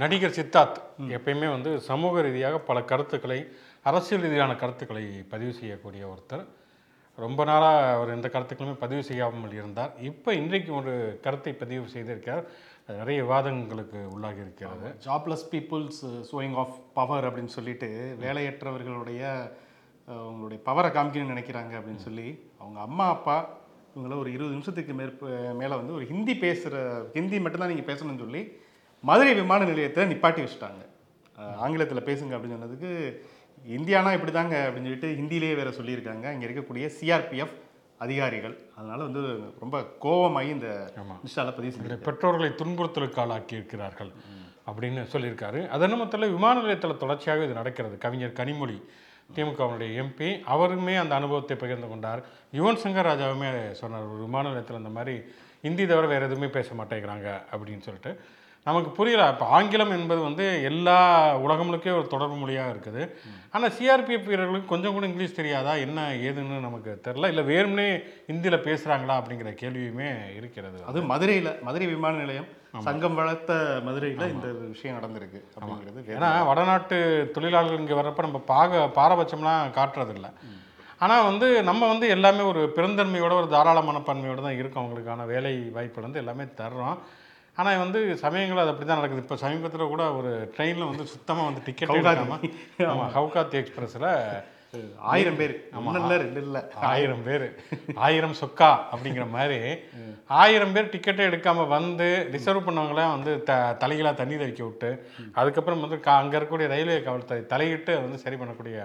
நடிகர் சித்தார்த் எப்பயுமே வந்து சமூக ரீதியாக பல கருத்துக்களை அரசியல் ரீதியான கருத்துக்களை பதிவு செய்யக்கூடிய ஒருத்தர். ரொம்ப நாளாக அவர் எந்த கருத்துக்களுமே பதிவு செய்யாமல் இருந்தார். இப்போ இன்றைக்கு ஒரு கருத்தை பதிவு செய்திருக்கார் நிறைய விவாதங்களுக்கு உள்ளாகி இருக்கிறது. Jobless peoples showing off power அப்படின்னு சொல்லிட்டு வேலையற்றவர்களுடைய அவங்களுடைய உங்களுடைய பவரை காமிக்கணும்னு நினைக்கிறாங்க அப்படின்னு சொல்லி அவங்க அம்மா அப்பா இவங்கள ஒரு இருபது நிமிஷத்துக்கு மேற்ப மேலே வந்து ஒரு ஹிந்தி பேசுகிற ஹிந்தி மட்டும்தான் நீங்கள் பேசணும்னு சொல்லி மதுரை விமான நிலையத்தில் நிப்பாட்டி வச்சுட்டாங்க. ஆங்கிலத்தில் பேசுங்க அப்படின்னு சொன்னதுக்கு இந்தியானா இப்படி தாங்க அப்படின்னு சொல்லிட்டு ஹிந்திலேயே வேற சொல்லியிருக்காங்க. இங்கே இருக்கக்கூடிய சிஆர்பிஎஃப் அதிகாரிகள். அதனால வந்து ரொம்ப கோவமாகி இந்த நிஷால பதிவு இந்த பெற்றோர்களை துன்புறுத்தலுக்கு ஆளாக்கி இருக்கிறார்கள் அப்படின்னு சொல்லியிருக்காரு. அது நிமித்தத்தில் விமான நிலையத்தில் தொடர்ச்சியாக இது நடக்கிறது. கவிஞர் கனிமொழி திமுகவினுடைய எம்பி அவருமே அந்த அனுபவத்தை பகிர்ந்து கொண்டார். யுவன் சங்கர் ராஜாவுமே சொன்னார் ஒரு விமான நிலையத்தில் இந்த மாதிரி ஹிந்தி தவிர வேறு எதுவுமே பேச மாட்டேங்கிறாங்க அப்படின்னு சொல்லிட்டு. நமக்கு புரியல இப்போ ஆங்கிலம் என்பது வந்து எல்லா உலகமுழுக்கே ஒரு தொடர்பு மொழியாக இருக்குது. ஆனால் சிஆர்பிஎஃப் வீரர்களுக்கு கொஞ்சம் கூட இங்கிலீஷ் தெரியாதா? என்ன ஏதுன்னு நமக்கு தெரில இல்லை வேறுமனே ஹிந்தியில் பேசுகிறாங்களா அப்படிங்கிற கேள்வியுமே இருக்கிறது. அது மதுரையில் மதுரை விமான நிலையம் சங்கம் வளர்த்த மதுரையில் இந்த விஷயம் நடந்திருக்கு அப்படிங்கிறது. ஏன்னா வடநாட்டு தொழிலாளர்கள் இங்கே வர்றப்ப நம்ம பாக பாரபட்சம்லாம் காட்டுறதில்ல. ஆனால் வந்து நம்ம வந்து எல்லாமே ஒரு பெருந்தன்மையோட ஒரு தாராள மனப்பான்மையோட தான் இருக்கும். அவங்களுக்கான வேலை வாய்ப்புகள் வந்து எல்லாமே தர்றோம். ஆனால் வந்து சமயங்கள் அது அப்படி தான் நடக்குது. இப்போ சமீபத்தில் கூட ஒரு ட்ரெயினில் வந்து சுத்தமாக வந்து டிக்கெட் எடுக்காமல் ஆமாம் ஹவுகாத்தி எக்ஸ்பிரஸில் ஆயிரம் பேர். ஒன்றும் இல்லை ரெண்டு இல்லை. ஆயிரம் பேர். ஆயிரம் சொக்கா அப்படிங்கிற மாதிரி ஆயிரம் பேர் டிக்கெட்டே எடுக்காம வந்து ரிசர்வ் பண்ணவங்களாம் வந்து த தலைகளாக தண்ணி தெளிக்க விட்டு அதுக்கப்புறம் வந்து கா அங்கே இருக்கக்கூடிய ரயில்வே காவல்துறை தலையிட்டு அதை வந்து சரி பண்ணக்கூடிய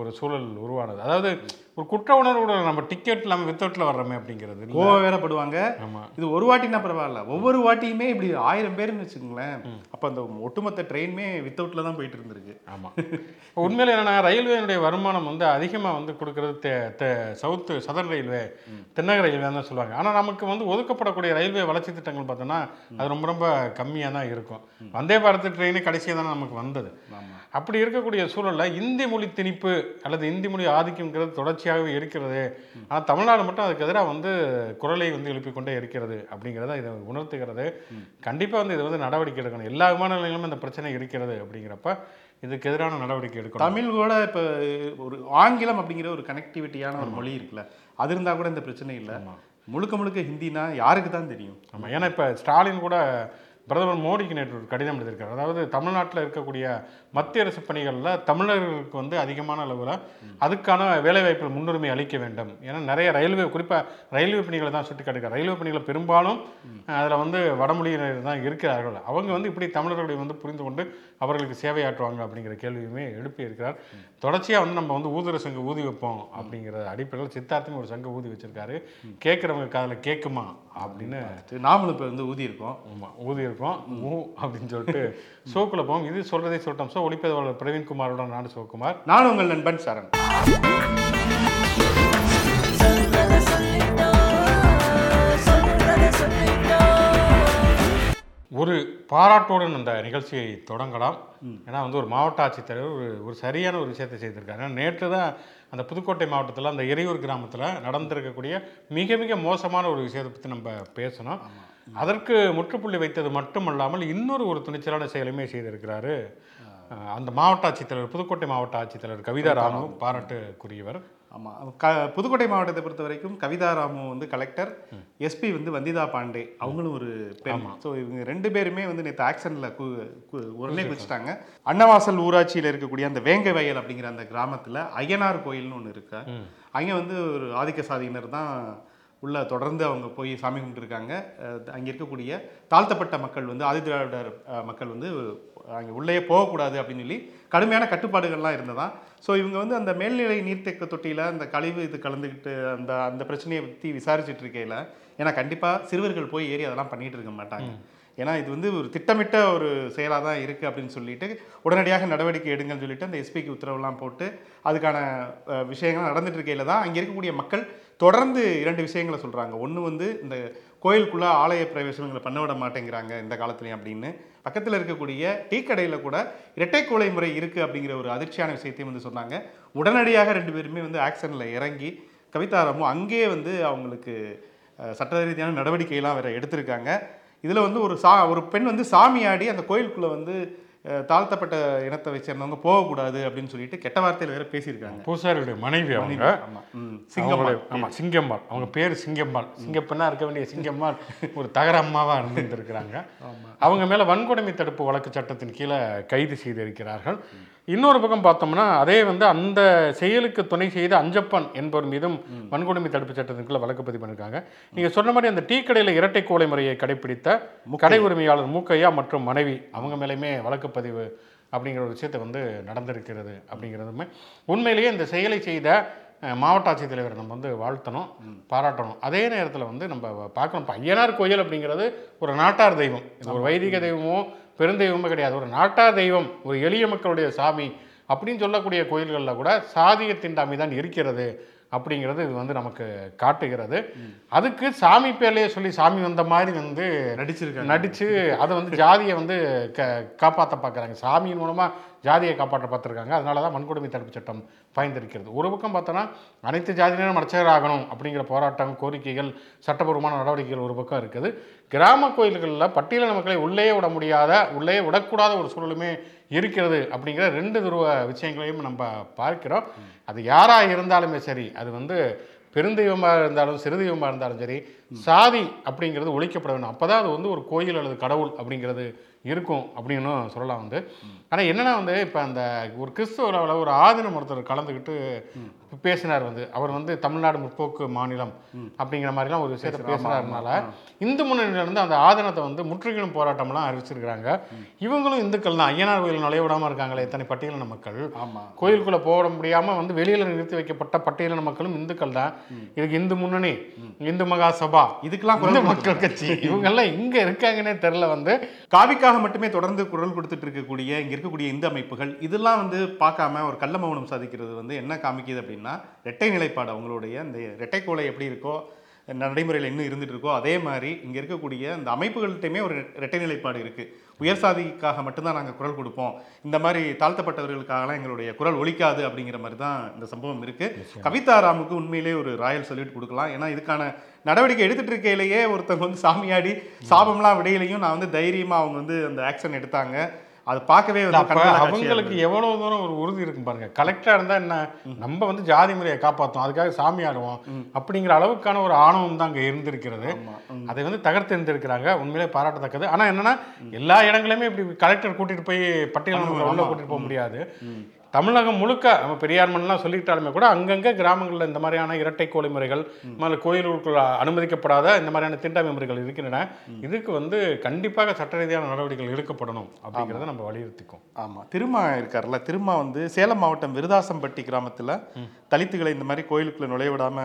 ஒரு சூழல் உருவானது. அதாவது ஒரு குற்ற உணர்வோட நம்ம டிக்கெட் இல்லாமல் வித்தவுட்டில் வர்றோமே அப்படிங்கிறது. கோவம் வேற படுவாங்க ஆமா. இது ஒரு வாட்டினா பரவாயில்ல. ஒவ்வொரு வாட்டியுமே இப்படி ஆயிரம் பேர்னு வச்சுக்கோங்களேன். அப்போ அந்த ஒட்டுமொத்த ட்ரெயினுமே வித்தவுட்ல தான் போயிட்டு இருந்திருக்கு ஆமாம் உண்மையில் என்னன்னா ரயில்வேனுடைய வருமானம் வந்து அதிகமாக வந்து கொடுக்கறது தெ தெ சவுத்து சதர்ன் ரயில்வே தென்னக ரயில்வே தான் சொல்லுவாங்க. ஆனால் நமக்கு வந்து ஒதுக்கப்படக்கூடிய ரயில்வே வளர்ச்சி திட்டங்கள் பார்த்தோன்னா அது ரொம்ப ரொம்ப கம்மியாக தான் இருக்கும். வந்தே பாரத் ட்ரெயினே கடைசியாக தானே நமக்கு வந்தது. அப்படி இருக்கக்கூடிய சூழலில் இந்தி மொழி திணிப்பு அல்லது இந்தி மொழி ஆதிக்கம்ங்கிறது தொடர்ச்சியாகவே இருக்கிறது. ஆனால் தமிழ்நாடு மட்டும் அதுக்கு எதிராக வந்து குரலை வந்து எழுப்பிக் கொண்டே இருக்கிறது அப்படிங்கிறத இதை உணர்த்துகிறது. கண்டிப்பாக வந்து இது வந்து நடவடிக்கை எடுக்கணும். எல்லா விமான நிலையங்களும் இந்த பிரச்சனை இருக்கிறது அப்படிங்கிறப்ப இதுக்கு எதிரான நடவடிக்கை எடுக்கணும். தமிழ் கூட இப்போ ஒரு ஆங்கிலம் அப்படிங்கிற ஒரு கனெக்டிவிட்டியான ஒரு மொழி இருக்குல்ல அது இருந்தால் கூட இந்த பிரச்சனை இல்லை. முழுக்க முழுக்க ஹிந்தினா யாருக்கு தான் தெரியும்? ஆமாம் ஏன்னா இப்போ ஸ்டாலின் கூட பிரதமர் மோடிக்கு நேற்று ஒரு கடிதம் எழுதியிருக்காரு. அதாவது தமிழ்நாட்டில் இருக்கக்கூடிய மத்திய அரசு பணிகளில் தமிழர்களுக்கு வந்து அதிகமான அளவில் அதுக்கான வேலைவாய்ப்பில் முன்னுரிமை அளிக்க வேண்டும். ஏன்னா நிறைய ரயில்வே குறிப்பாக ரயில்வே பணிகளை தான் சுட்டி காட்டுகிறார் ரயில்வே பணிகளை பெரும்பாலும் அதில் வந்து வடமொழியினர் தான் இருக்கிறார்கள். அவங்க வந்து இப்படி தமிழர்களை வந்து புரிந்து கொண்டு அவர்களுக்கு சேவையாற்றுவாங்க அப்படிங்கிற கேள்வியுமே எழுப்பி இருக்கிறார். தொடர்ச்சியாக வந்து நம்ம வந்து ஊதுற சங்க ஊதி வைப்போம் அப்படிங்கிற அடிப்படையில் சித்தார்த்தும் ஒரு சங்க ஊதி வச்சிருக்காரு. கேட்குறவங்க காதில் கேட்குமா அப்படின்னு நாமளும் இப்போ வந்து ஊதி இருக்கோம். ஆமாம் ஊதி இருக்கோம். ஊ அப்படின்னு சொல்லிட்டு ஷோக்குள்ள போவோம். இது சொல்றதை சொல்லிட்டோம். ஸோ ஒளிப்பதிவாளர் பிரவீன்குமாரோட நான் சிவகுமார். நான் உங்கள் நண்பன் சரண். ஒரு பாராட்டோடு அந்த நிகழ்ச்சியை தொடங்கலாம் ஏன்னா வந்து ஒரு மாவட்ட ஆட்சித்தலைவர் ஒரு ஒரு சரியான ஒரு விஷயத்தை செய்திருக்காரு. ஏன்னா நேற்று தான் அந்த புதுக்கோட்டை மாவட்டத்தில் அந்த எரியூர் கிராமத்தில் நடந்திருக்கக்கூடிய மிக மிக மோசமான ஒரு விஷயத்தை பற்றி நம்ம பேசணும். அதற்கு முற்றுப்புள்ளி வைத்தது மட்டுமல்லாமல் இன்னொரு ஒரு துணிச்சலான செயலுமே செய்திருக்கிறாரு. அந்த மாவட்ட ஆட்சித்தலைவர் புதுக்கோட்டை மாவட்ட ஆட்சித்தலைவர் கவிதா ராமு. பாராட்டுக்குரியவர். ஆமாம் க புதுக்கோட்டை மாவட்டத்தை பொறுத்த வரைக்கும் கவிதா ராமு வந்து கலெக்டர் எஸ்பி வந்து வந்திதா பாண்டே. அவங்களும் ஒரு பெண். ஸோ இவங்க ரெண்டு பேருமே வந்து நேற்று ஆக்சனில் கு உடனே குதிச்சிட்டாங்க. அன்னவாசல் ஊராட்சியில் இருக்கக்கூடிய அந்த வேங்கை வயல் அப்படிங்கிற அந்த கிராமத்தில் ஐயனார் கோயில்னு ஒன்று இருக்கு. அங்கே வந்து ஒரு ஆதிக்க சாதியினர் தான் உள்ளே தொடர்ந்து அவங்க போய் சாமி கும்பிட்டுருக்காங்க. அங்கே இருக்கக்கூடிய தாழ்த்தப்பட்ட மக்கள் வந்து ஆதி திராவிடர் மக்கள் வந்து அங்கே உள்ளே போகக்கூடாது அப்படின்னு சொல்லி கடுமையான கட்டுப்பாடுகள்லாம் இருந்ததா ஸோ இவங்க வந்து அந்த மேல்நிலை நீர்த்தேக்க தொட்டியில் அந்த கழிவு இது கலந்துக்கிட்டு அந்த அந்த பிரச்சனையை பற்றி விசாரிச்சுட்டு இருக்கையில் ஏன்னா கண்டிப்பாக சிறுவர்கள் போய் ஏறி அதெல்லாம் பண்ணிகிட்டு இருக்க மாட்டாங்க. ஏன்னா இது வந்து ஒரு திட்டமிட்ட ஒரு செயலாக தான் இருக்குது அப்படின்னு சொல்லிட்டு உடனடியாக நடவடிக்கை எடுங்கன்னு சொல்லிட்டு அந்த எஸ்பிக்கு உத்தரவுலாம் போட்டு அதுக்கான விஷயங்கள் நடந்துட்டு இருக்கையில் தான் அங்கே இருக்கக்கூடிய மக்கள் தொடர்ந்து இரண்டு விஷயங்களை சொல்கிறாங்க ஒன்று வந்து இந்த கோயிலுக்குள்ளே ஆலய பிரவேசங்களை பண்ண விட மாட்டேங்கிறாங்க இந்த காலத்துலேயும் அப்படின்னு. பக்கத்தில் இருக்கக்கூடிய டீ கடையில் கூட இரட்டை கோலை முறை இருக்குது அப்படிங்கிற ஒரு அதிர்ச்சியான விஷயத்தையும் வந்து சொன்னாங்க. உடனடியாக ரெண்டு பேருமே வந்து ஆக்ஷனில் இறங்கி கவிதாரமும் அங்கேயே வந்து அவங்களுக்கு சட்ட ரீதியான நடவடிக்கையெல்லாம் வேறு எடுத்திருக்காங்க. இதில் வந்து ஒரு சா ஒரு பெண் வந்து சாமி ஆடி அந்த கோயிலுக்குள்ளே வந்து தாழ்த்தப்பட்ட இனத்தை சேர்ந்தவங்க போகக்கூடாது அப்படின்னு சொல்லிட்டு கெட்ட வார்த்தையில் வேற பேசியிருக்காங்க. பூசாரியுடைய மனைவி அவங்க. சிங்கம்மாள். ஆமா சிங்கம்மாள். அவங்க பேர் சிங்கம்மாள். சிங்கப்பெண்ணா இருக்க வேண்டிய சிங்கம்மாள் ஒரு தகர அம்மாவா இருந்திருக்கிறாங்க அவங்க மேல வன்கொடுமை தடுப்பு வழக்கு சட்டத்தின் கீழே கைது செய்திருக்கிறார்கள். இன்னொரு பக்கம் பார்த்தோம்னா அதே வந்து அந்த செயலுக்கு துணை செய்த அஞ்சப்பன் என்பவர் மீதும் வன்கொடுமை தடுப்பு சட்டத்தின் வழக்கு பதிவு பண்ணியிருக்காங்க. நீங்க சொன்ன மாதிரி அந்த டீ கடையில் இரட்டை கோலை முறையை கடைபிடித்த கடை உரிமையாளர் மூக்கையா மற்றும் மனைவி அவங்க மேலேயுமே வழக்கு பதிவு அப்படிங்கிற ஒரு விஷயத்தை வந்து நடந்திருக்கிறது அப்படிங்கிறதுமே. உண்மையிலேயே இந்த செயலை செய்த மாவட்ட ஆட்சித்தலைவரை நம்ம வந்து வாழ்த்தணும் பாராட்டணும். அதே நேரத்தில் வந்து நம்ம பார்க்கணும். இப்போ ஐயனார் கோயில் அப்படிங்கிறது ஒரு நாட்டார் தெய்வம். இது ஒரு வைதிக தெய்வமோ பெருந்தெய்வமே கிடையாது. ஒரு நாட்டா தெய்வம் ஒரு எளிய மக்களுடைய சாமி அப்படின்னு சொல்லக்கூடிய கோயில்களில் கூட சாதிய தீண்டாமை தான் இருக்கிறது. அப்படிங்கிறது இது வந்து நமக்கு காட்டுகிறது. அதுக்கு சாமி பேர்லயே சொல்லி சாமி வந்த மாதிரி வந்து நடிச்சிருக்காங்க. நடிச்சு அதை வந்து ஜாதியை வந்து க காப்பாற்ற பார்க்குறாங்க சாமியின் மூலமாக ஜாதியை காப்பாற்ற பார்த்துருக்காங்க அதனால தான் வன்கொடுமை தடுப்பு சட்டம் பாய்ந்திருக்கிறது. ஒரு பக்கம் பார்த்தோன்னா அனைத்து ஜாதியினரும் ஆகணும் அப்படிங்கிற போராட்டம் கோரிக்கைகள் சட்டபூர்வமான நடவடிக்கைகள் ஒரு பக்கம் இருக்குது. கிராம கோயில்களில் பட்டியலின மக்களை உள்ளே விட முடியாத உள்ளே விடக்கூடாத ஒரு சூழலுமே இருக்கிறது அப்படிங்கிற ரெண்டு துருவ விஷயங்களையும் நம்ம பார்க்கிறோம். அது யாராக இருந்தாலுமே சரி அது வந்து பெருந்தெய்வமாக இருந்தாலும் சிறுதெய்வமாக இருந்தாலும் சரி சாதி அப்படிங்கிறது ஒழிக்கப்பட வேணும் அப்போ அது வந்து ஒரு கோயில் அல்லது கடவுள் அப்படிங்கிறது இருக்கும் அப்படின்னு சொல்லலாம் வந்து. ஆனால் என்னென்னா வந்து இப்போ அந்த ஒரு கிறிஸ்துவ ஒரு ஆதீனம் ஒருத்தர் கலந்துக்கிட்டு பேசினார் வந்து. அவர் வந்து தமிழ்நாடு முற்போக்கு மாநிலம் அப்படிங்கிற மாதிரிலாம் ஒரு விஷயத்தை பேசுனாருனால இந்து முன்னணியிலேருந்து அந்த ஆதீனத்தை வந்து முற்றுகையிடும் போராட்டம்லாம் அறிவிச்சிருக்கிறாங்க. இவங்களும் இந்துக்கள் தான் ஐயனார் கோயில் நுழைய விடாமல் இருக்காங்களே எத்தனை பட்டியலின மக்கள். ஆமா. கோயிலுக்குள்ள போட முடியாம வந்து வெளியில நிறுத்தி வைக்கப்பட்ட பட்டியலின மக்களும் இந்துக்கள் தான். இதுக்கு இந்து முன்னணி இந்து மகா சபா இதுக்கெல்லாம் குரல் மக்கள் கட்சி இவங்க எல்லாம் இங்க இருக்காங்கன்னே தெரியல வந்து. காவிக்காக மட்டுமே தொடர்ந்து குரல் கொடுத்துட்டு இருக்கக்கூடிய இங்க இருக்கக்கூடிய இந்த அமைப்புகள் இதெல்லாம் வந்து பார்க்காம ஒரு கள்ள மௌனம் சாதிக்கிறது வந்து என்ன காமிக்குது அப்படின்னா இரட்டை நிலைப்பாடு அவங்களுடைய அந்த இரட்டைக்கோலை எப்படி இருக்கோ நடைமுறையில் இன்னும் இருந்துட்டு இருக்கோ அதே மாதிரி இங்க இருக்கக்கூடிய அந்த அமைப்புகள்கிட்டயுமே ஒரு இரட்டை நிலைப்பாடு இருக்கு. உயர் சாதிக்காக மட்டும்தான் நாங்கள் குரல் கொடுப்போம். இந்த மாதிரி தாழ்த்தப்பட்டவர்களுக்காகலாம் எங்களுடைய குரல் ஒலிக்காது அப்படிங்கிற மாதிரி தான் இந்த சம்பவம் இருக்கு. கவிதா ராமுக்கு உண்மையிலே ஒரு ராயல் சொல்லிட்டு கொடுக்கலாம். ஏன்னா இதுக்கான நடவடிக்கை எடுத்துட்டு இருக்கையிலேயே ஒருத்தவங்க வந்து சாமியாடி சாபம்லாம் விடையிலையும் நான் வந்து தைரியமா அவங்க வந்து அந்த ஆக்ஷன் எடுத்தாங்க. அது பார்க்கவே அவங்களுக்கு எவ்வளவு தூரம் ஒரு உறுதி இருக்கும் பாருங்க. கலெக்டரா இருந்தா என்ன? நம்ம வந்து ஜாதி முறையை காப்பாத்தும் அதுக்காக சாமி ஆடுவோம். அப்படிங்கிற அளவுக்கான ஒரு ஆணவம் தான் அங்க இருந்திருக்கிறது. அதை வந்து தகர்த்து இருந்திருக்கிறாங்க. உண்மையிலே பாராட்டத்தக்கது. ஆனா என்னன்னா எல்லா இடங்களுமே இப்படி கலெக்டர் கூட்டிட்டு போய் பட்டியல் உள்ள. கூட்டிட்டு போக முடியாது. தமிழகம் முழுக்க நம்ம பெரியார் மண்ணெலாம் சொல்லிட்டாலுமே கூட அங்கங்கே கிராமங்களில் இந்த மாதிரியான இரட்டை கோழி முறைகள் மேலே கோயிலுக்குள்ள அனுமதிக்கப்படாத இந்த மாதிரியான தீண்டாமை முறைகள் இருக்கின்றன. இதுக்கு வந்து கண்டிப்பாக சட்ட ரீதியான நடவடிக்கைகள் எடுக்கப்படணும் அப்படிங்கிறத நம்ம வலியுறுத்திக்கும். ஆமா. திருமா இருக்கார்ல திருமா வந்து சேலம் மாவட்டம் விருதாசம்பட்டி கிராமத்துல தலித்துகளை இந்த மாதிரி கோயிலுக்குள்ள நுழைய விடாம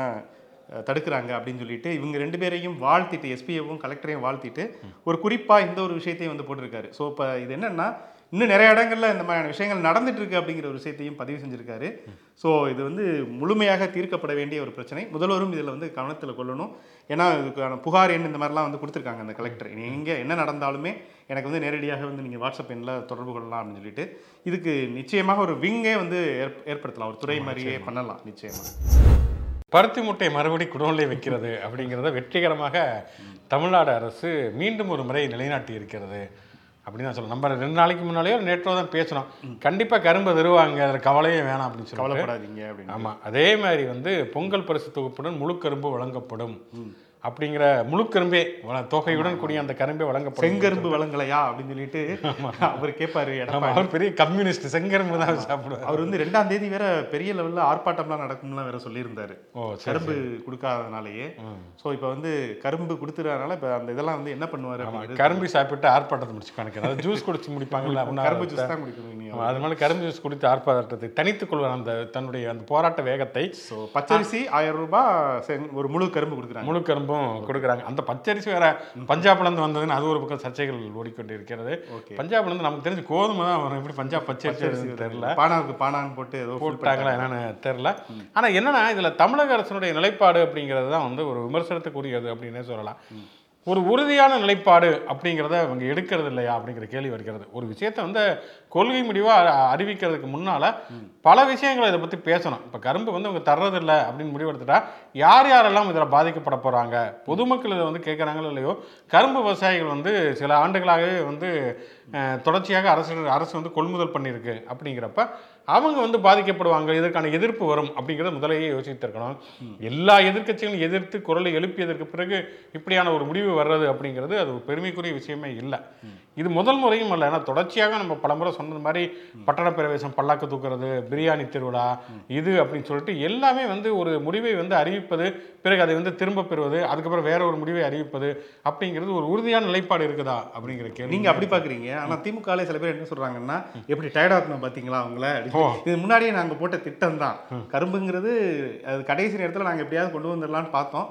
அஹ், தடுக்கிறாங்க அப்படின்னு சொல்லிட்டு இவங்க ரெண்டு பேரையும் வாழ்த்திட்டு எஸ்பியவும் கலெக்டரையும் வாழ்த்திட்டு ஒரு குறிப்பா இந்த ஒரு விஷயத்தையும் வந்து போட்டிருக்காரு. ஸோ இப்போ இது என்னன்னா இன்னும் நிறைய இடங்கள்ல இந்த மாதிரியான விஷயங்கள் நடந்துட்டு இருக்கு அப்படிங்கிற ஒரு விஷயத்தையும் பதிவு செஞ்சிருக்காரு. ஸோ இது வந்து முழுமையாக தீர்க்கப்பட வேண்டிய ஒரு பிரச்சனை. முதல்வரும் இதில் வந்து கவனத்தில் கொள்ளணும். ஏன்னா இதுக்கான புகார் எண் இந்த மாதிரிலாம் வந்து கொடுத்துருக்காங்க அந்த கலெக்டர். எங்கே என்ன நடந்தாலுமே எனக்கு வந்து நேரடியாக வந்து நீங்கள் வாட்ஸ்அப் எண்ணில் தொடர்பு கொள்ளலாம் அப்படின்னு சொல்லிட்டு இதுக்கு நிச்சயமாக ஒரு விங்கே வந்து ஏற் ஏற்படுத்தலாம். ஒரு துறை மாதிரியே பண்ணலாம் நிச்சயமாக பருத்தி முட்டை மறுபடி குடோன்லே வைக்கிறது அப்படிங்கிறத வெற்றிகரமாக தமிழ்நாடு அரசு மீண்டும் ஒரு முறை நிலைநாட்டி இருக்கிறது அப்படின்னு தான் சொல்லலாம் நம்ம ரெண்டு நாளைக்கு முன்னாலேயோ நேற்றோ தான் பேசணும் கண்டிப்பாக கரும்பு தருவாங்க அதில் கவலையே வேணாம் அப்படின்னு சொல்லி கவலைப்படாதீங்க அப்படின்னு. ஆமாம் அதே மாதிரி வந்து பொங்கல் பரிசு தொகுப்புடன் முழு கரும்பு வழங்கப்படும். அப்படிங்கிற முழு கரும்பே தொகையுடன் கூடிய அந்த கரும்பே வழங்கப்படும். செங்கரும்பு வழங்கலையா அப்படின்னு சொல்லிட்டு அவர் கேட்பாரு அவர் பெரிய கம்யூனிஸ்ட் செங்கரும்பு தான் சாப்பிடுவார். அவர் வந்து ரெண்டாம் தேதி வேற பெரிய லெவல்ல ஆர்ப்பாட்டம்லாம் நடக்கும்லாம் வேற சொல்லியிருந்தாரு. கரும்பு கொடுக்காதனாலேயே. ஸோ இப்போ வந்து கரும்பு கொடுத்துறதுனால இப்போ அந்த இதெல்லாம் வந்து என்ன பண்ணுவாரு கரும்பு சாப்பிட்டு ஆர்ப்பாட்டத்தை முடிச்சு கணக்கு. அதாவது ஜூஸ் குடிச்சு முடிப்பாங்கல்ல அப்படின்னா கரும்பு ஜூஸ் தான் குடிக்கணும் நீங்க ஆமா, அது மாதிரி கரும்பு ஜூஸ் குடித்து ஆர்ப்பாட்டத்தை தனித்துக் கொள்வார். அந்த தன்னுடைய அந்த போராட்ட வேகத்தை ஸோ பச்சரிசி ஆயிரம் ரூபாய் ஒரு முழு கரும்பு கொடுக்குறாங்க. முழு கரும்பும் கொடுக்குறாங்க. அந்த பச்சரிசி வேற பஞ்சாப்ல இருந்து வந்ததுன்னு அது ஒரு பக்கம் சர்ச்சைகள் ஓடிக்கொண்டு இருக்கிறது ஓகே பஞ்சாப்ல இருந்து நமக்கு தெரிஞ்சு கோதுமை தான் வரும். எப்படி பஞ்சாப் பச்சரிசி தெரியல. பானாவுக்கு பானான்னு போட்டு ஏதோ போட்டாங்களா என்னன்னு தெரில ஆனால் என்னன்னா இதில் தமிழக அரசினுடைய நிலைப்பாடு அப்படிங்கிறது தான் வந்து ஒரு விமர்சனத்துக்குரியது அப்படின்னே சொல்லலாம். ஒரு உறுதியான நிலைப்பாடு அப்படிங்கிறத அவங்க எடுக்கிறது இல்லையா அப்படிங்கிற கேள்வி வருகிறது. ஒரு விஷயத்தை வந்து கொள்கை முடிவாக அறிவிக்கிறதுக்கு முன்னால் பல விஷயங்களை இதை பற்றி பேசணும். இப்போ கரும்பு வந்து அவங்க தர்றதில்லை அப்படின்னு முடிவெடுத்துட்டா யார் யாரெல்லாம் இதில் பாதிக்கப்பட போகிறாங்க பொதுமக்கள் இதை வந்து கேட்குறாங்களோ இல்லையோ? கரும்பு விவசாயிகள் வந்து சில ஆண்டுகளாகவே வந்து தொடர்ச்சியாக அரசு அரசு வந்து கொள்முதல் பண்ணியிருக்கு அப்படிங்கிறப்ப அவங்க வந்து பாதிக்கப்படுவாங்க இதற்கான எதிர்ப்பு வரும் அப்படிங்கிறத முதலையே யோசித்திருக்கணும் எல்லா எதிர்க்கட்சிகளும் எதிர்த்து குரலை எழுப்பியதற்கு பிறகு இப்படியான ஒரு முடிவு வர்றது அப்படிங்கிறது அது ஒரு பெருமைக்குரிய விஷயமே இல்லை. இது முதல் முறையும் அல்ல. ஏன்னா தொடர்ச்சியாக நம்ம பலமுறை சொன்னது மாதிரி பட்டண பிரவேசம் பல்லாக்கு தூக்குறது பிரியாணி திருவிழா இது அப்படின்னு சொல்லிட்டு எல்லாமே வந்து ஒரு முடிவை வந்து அறிவிப்பது பிறகு அதை வந்து திரும்ப பெறுவது அதுக்கப்புறம் வேற ஒரு முடிவை அறிவிப்பது அப்படிங்கிறது ஒரு உறுதியான நிலைப்பாடு இருக்குதா அப்படிங்கிற கேள்வி. நீங்க அப்படி பாக்குறீங்க. ஆனா திமுகல சில பேர் என்ன சொல்றாங்கன்னா எப்படி டயர்டாக்கணும் பாத்தீங்களா அவங்கள. இது முன்னாடியே நாங்க போட்ட திட்டம் தான். கரும்புங்கிறது அது கடைசி நேரத்துல நாங்க எப்படியாவது கொண்டு வந்துடலாம்னு பார்த்தோம்.